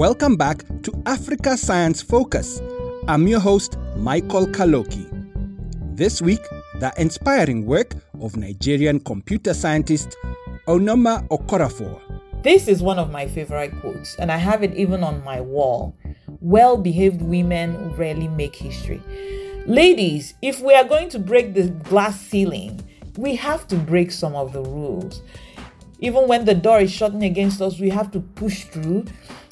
Welcome back to Africa Science Focus. I'm your host, Michael Kaloki. This week, the inspiring work of Nigerian computer scientist Unoma Okorafor. This is one of my favorite quotes, and I have it even on my wall. Well behaved women rarely make history. Ladies, if we are going to break the glass ceiling, we have to break some of the rules. Even when the door is shutting against us, we have to push through.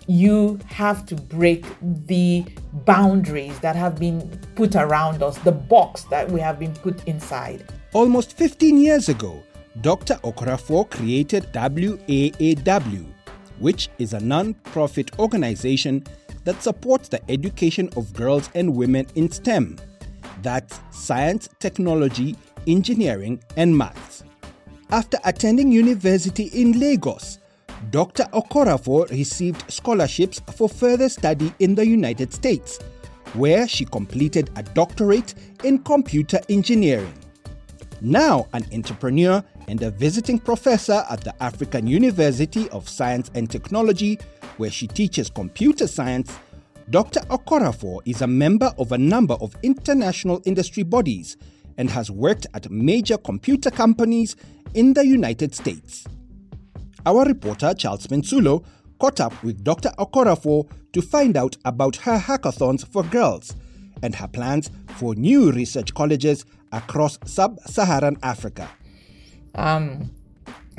You have to break the boundaries that have been put around us, the box that we have been put inside. Almost 15 years ago, Dr. Okorafor created WAAW, which is a non profit organization that supports the education of girls and women in STEM. That's science, technology, engineering, and maths. After attending university in Lagos, Dr. Okorafor received scholarships for further study in the United States, where she completed a doctorate in computer engineering. Now an entrepreneur and a visiting professor at the African University of Science and Technology, where she teaches computer science, Dr. Okorafor is a member of a number of international industry bodies and has worked at major computer companies in the United States. Our reporter Charles Pensulo caught up with Dr. Okorafor to find out about her hackathons for girls and her plans for new research colleges across sub Saharan Africa. Um,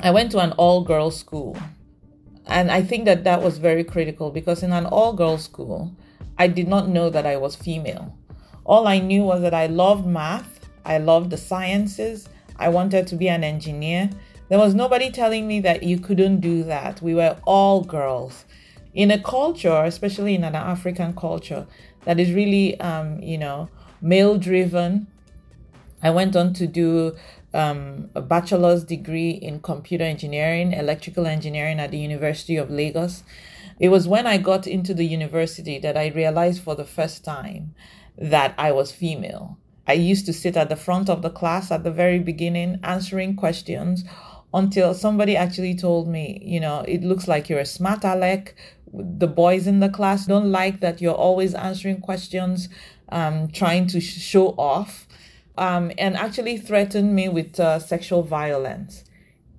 I went to an all girls school, and I think that that was very critical because in an all girls school, I did not know that I was female. All I knew was that I loved math, I loved the sciences, I wanted to be an engineer. There was nobody telling me that you couldn't do that. We were all girls. In a culture, especially in an African culture, that is really, um, you know, male driven. I went on to do um, a bachelor's degree in computer engineering, electrical engineering at the University of Lagos. It was when I got into the university that I realized for the first time that I was female. I used to sit at the front of the class at the very beginning answering questions until somebody actually told me, you know, it looks like you're a smart aleck. The boys in the class don't like that you're always answering questions, um, trying to sh- show off, um, and actually threatened me with uh, sexual violence.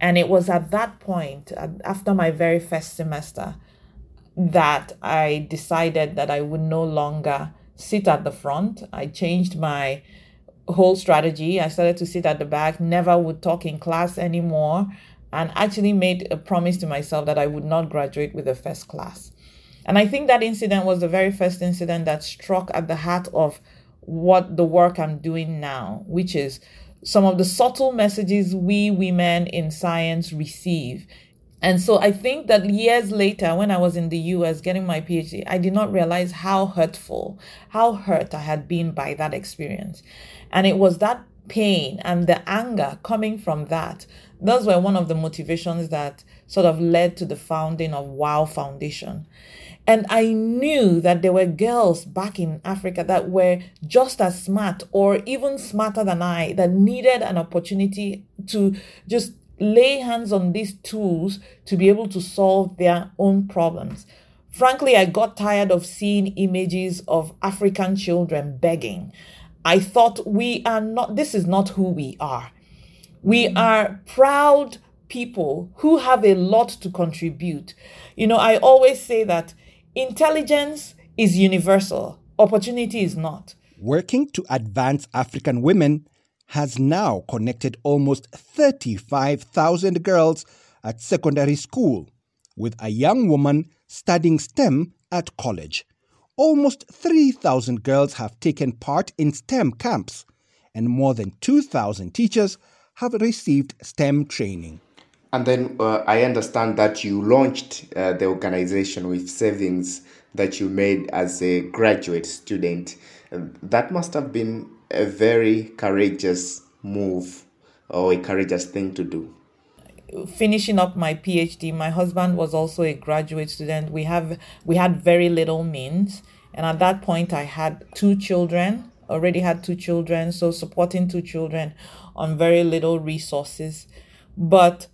And it was at that point, after my very first semester, that I decided that I would no longer sit at the front. I changed my whole strategy. I started to sit at the back, never would talk in class anymore, and actually made a promise to myself that I would not graduate with a first class. And I think that incident was the very first incident that struck at the heart of what the work I'm doing now, which is some of the subtle messages we women in science receive and so I think that years later, when I was in the US getting my PhD, I did not realize how hurtful, how hurt I had been by that experience. And it was that pain and the anger coming from that. Those were one of the motivations that sort of led to the founding of WAAW Foundation. And I knew that there were girls back in Africa that were just as smart or even smarter than I that needed an opportunity to just lay hands on these tools to be able to solve their own problems. Frankly, I got tired of seeing images of African children begging. I thought we are not, this is not who we are. We are proud people who have a lot to contribute. You know, I always say that intelligence is universal, opportunity is not. Working to advance African women has now connected almost 35,000 girls at secondary school, with a young woman studying STEM at college. Almost 3,000 girls have taken part in STEM camps, and more than 2,000 teachers have received STEM training. And then uh, I understand that you launched uh, the organization with savings that you made as a graduate student. That must have been a very courageous move or a courageous thing to do. Finishing up my phd my husband was also a graduate student. We have we had very little means. And at that point i had two children already had two children so supporting two children on very little resources. But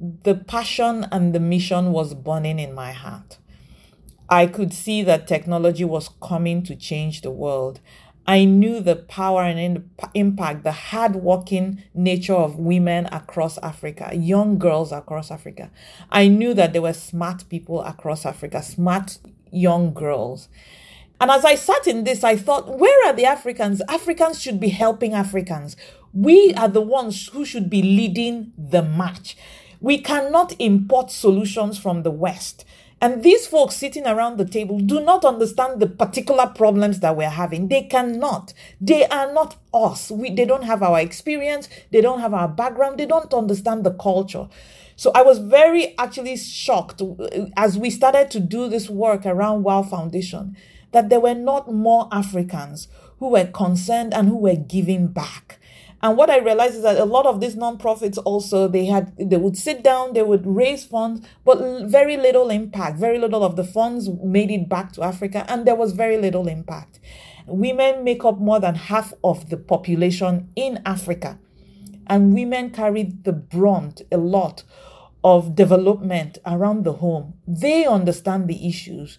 the passion and the mission was burning in my heart. I could see that technology was coming to change the world. I knew the power and impact, the hardworking nature of women across Africa, young girls across Africa. I knew that there were smart people across Africa, smart young girls. And as I sat in this, I thought, where are the Africans? Africans should be helping Africans. We are the ones who should be leading the march. We cannot import solutions from the West. And these folks sitting around the table do not understand the particular problems that we're having. They cannot. They are not us. We, they don't have our experience. They don't have our background. They don't understand the culture. So I was very actually shocked uh, as we started to do this work around WAAW Foundation that there were not more Africans who were concerned and who were giving back. And what I realized is that a lot of these nonprofits also they had they would sit down, they would raise funds, but very little impact. Very little of the funds made it back to Africa, and there was very little impact. Women make up more than half of the population in Africa, and women carry the brunt a lot of development around the home. They understand the issues.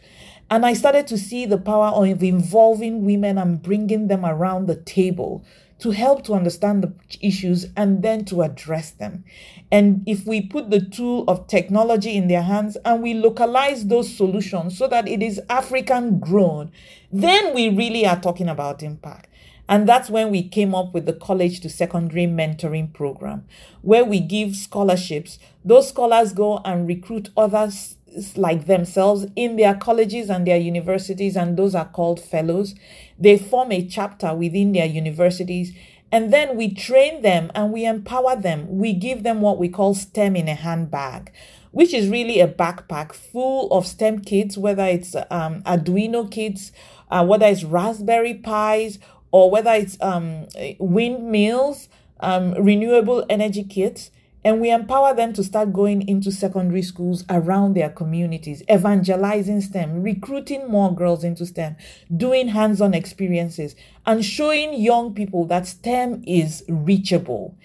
And I started to see the power of involving women and bringing them around the table to help to understand the issues and then to address them. And if we put the tool of technology in their hands and we localize those solutions so that it is African grown, then we really are talking about impact. And that's when we came up with the college to secondary mentoring program, where we give scholarships. Those scholars go and recruit others like themselves in their colleges and their universities, and those are called fellows. They form a chapter within their universities, and then we train them and we empower them. We give them what we call STEM in a handbag, which is really a backpack full of STEM kits, whether it's um, Arduino kits, uh, whether it's Raspberry Pis, or whether it's um, windmills, um, renewable energy kits and we empower them to start going into secondary schools around their communities, evangelizing STEM, recruiting more girls into STEM, doing hands on experiences, and showing young people that STEM is reachable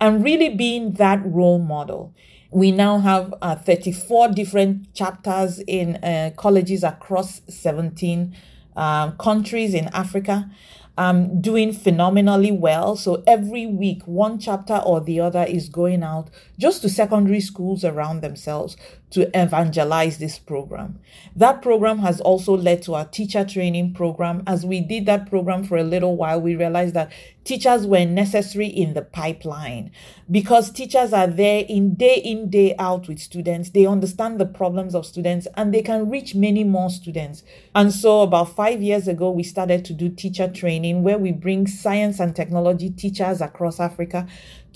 and really being that role model. We now have uh, 34 different chapters in uh, colleges across 17 uh, countries in Africa um, doing phenomenally well. So every week, one chapter or the other is going out just to secondary schools around themselves to evangelize this program. That program has also led to our teacher training program. As we did that program for a little while, we realized that teachers were necessary in the pipeline because teachers are there in day in, day out with students. They understand the problems of students and they can reach many more students. And so, about five years ago, we started to do teacher training where we bring science and technology teachers across Africa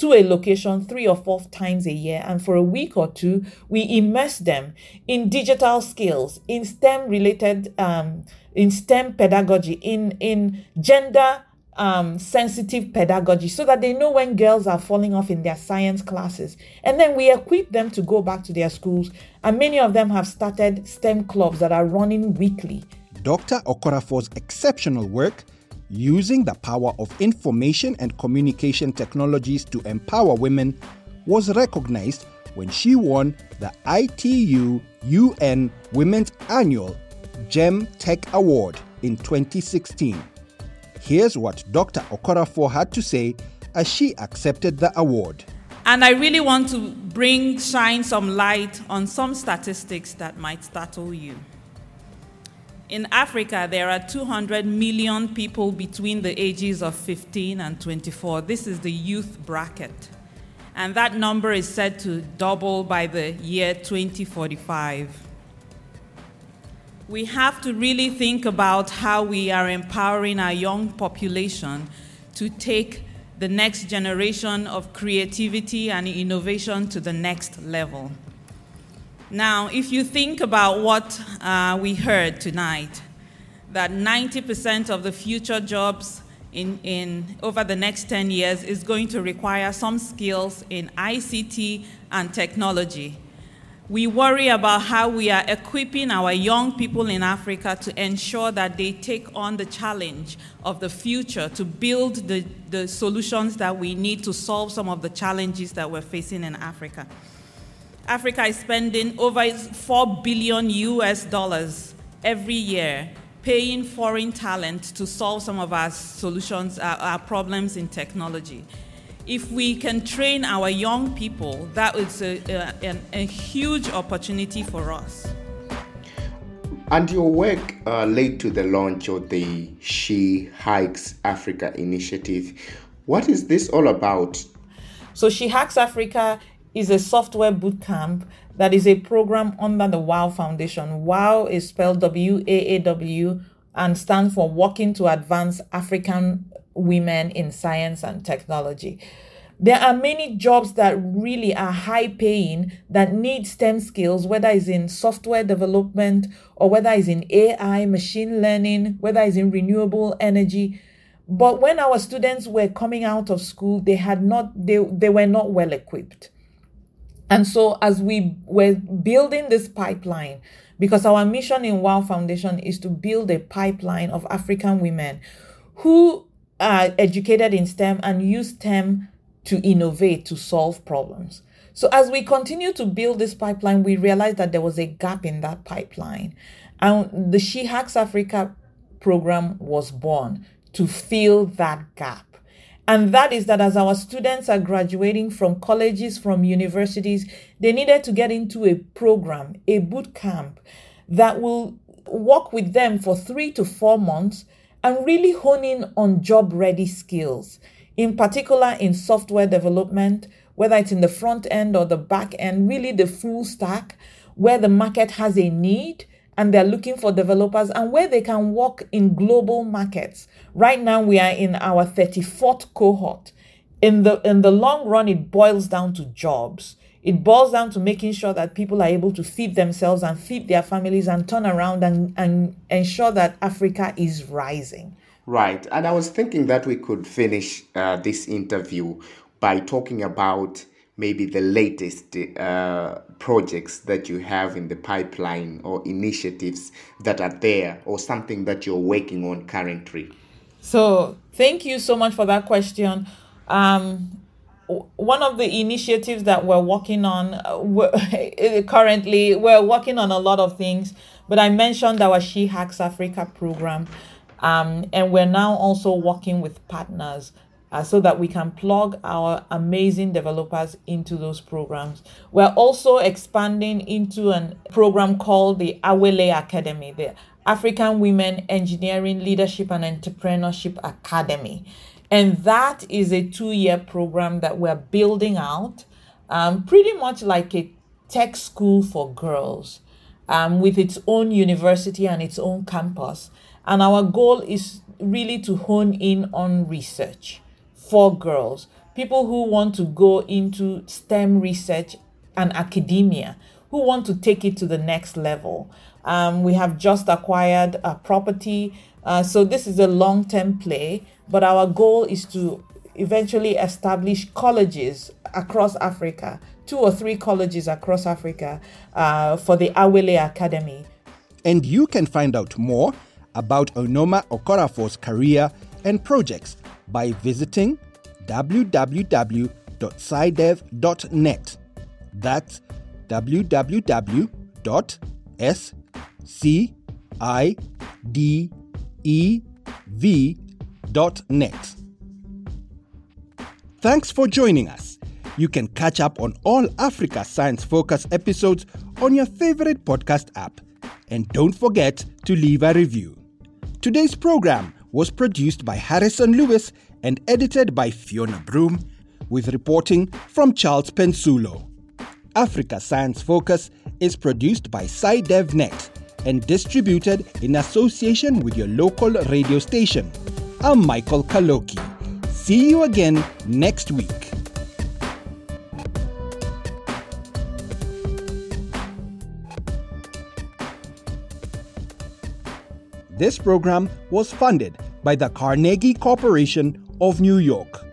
to a location three or four times a year. And for a week or two, we immerse them in digital skills, in STEM related, um, in STEM pedagogy, in, in gender um, sensitive pedagogy so that they know when girls are falling off in their science classes. And then we equip them to go back to their schools. And many of them have started STEM clubs that are running weekly. Dr. Okorafor's exceptional work using the power of information and communication technologies to empower women was recognized when she won the ITU UN Women's Annual GEM Tech Award in 2016. Here's what Dr. Okorafor had to say as she accepted the award. And I really want to bring, shine some light on some statistics that might startle you. In Africa, there are 200 million people between the ages of 15 and 24. This is the youth bracket. And that number is set to double by the year 2045. We have to really think about how we are empowering our young population to take the next generation of creativity and innovation to the next level. Now, if you think about what uh, we heard tonight, that 90% of the future jobs in, in over the next 10 years is going to require some skills in ICT and technology. We worry about how we are equipping our young people in Africa to ensure that they take on the challenge of the future to build the, the solutions that we need to solve some of the challenges that we're facing in Africa. Africa is spending over 4 billion US dollars every year paying foreign talent to solve some of our solutions, our, our problems in technology. If we can train our young people, that is a, a, a huge opportunity for us. And your work uh, led to the launch of the She Hacks Africa initiative. What is this all about? So, She Hacks Africa is a software bootcamp that is a program under the WAAW Foundation. WOW is spelled W A A W and stands for Working to Advance African Women in Science and Technology. There are many jobs that really are high paying that need STEM skills, whether it's in software development or whether it's in AI, machine learning, whether it's in renewable energy. But when our students were coming out of school, they had not, they, they were not well equipped. And so as we were building this pipeline, because our mission in WAAW Foundation is to build a pipeline of African women who are educated in STEM and use STEM to innovate, to solve problems. So as we continue to build this pipeline, we realized that there was a gap in that pipeline. And the She Hacks Africa program was born to fill that gap. And that is that as our students are graduating from colleges, from universities, they needed to get into a program, a boot camp that will work with them for three to four months and really hone in on job ready skills in particular in software development, whether it's in the front end or the back end, really the full stack, where the market has a need and they're looking for developers and where they can work in global markets. Right now we are in our 34th cohort. In the in the long run it boils down to jobs. It boils down to making sure that people are able to feed themselves and feed their families and turn around and, and ensure that Africa is rising. Right. And I was thinking that we could finish uh, this interview by talking about maybe the latest uh, projects that you have in the pipeline or initiatives that are there or something that you're working on currently. So, thank you so much for that question. Um, one of the initiatives that we're working on uh, currently, we're working on a lot of things, but I mentioned our She Hacks Africa program. Um, and we're now also working with partners uh, so that we can plug our amazing developers into those programs. We're also expanding into a program called the Awele Academy, the African Women Engineering Leadership and Entrepreneurship Academy. And that is a two year program that we're building out, um, pretty much like a tech school for girls um, with its own university and its own campus. And our goal is really to hone in on research for girls, people who want to go into STEM research and academia, who want to take it to the next level. Um, we have just acquired a property. Uh, so this is a long term play, but our goal is to eventually establish colleges across Africa, two or three colleges across Africa uh, for the Awele Academy. And you can find out more about Unoma Okorafor's career and projects by visiting www.scidev.net. That's www.scidev.net. Thanks for joining us. You can catch up on all Africa Science Focus episodes on your favorite podcast app. And don't forget to leave a review. Today's program was produced by Harrison Lewis and edited by Fiona Broom, with reporting from Charles Pensulo. Africa Science Focus is produced by SciDevNet and distributed in association with your local radio station. I'm Michael Kaloki. See you again next week. This program was funded by the Carnegie Corporation of New York.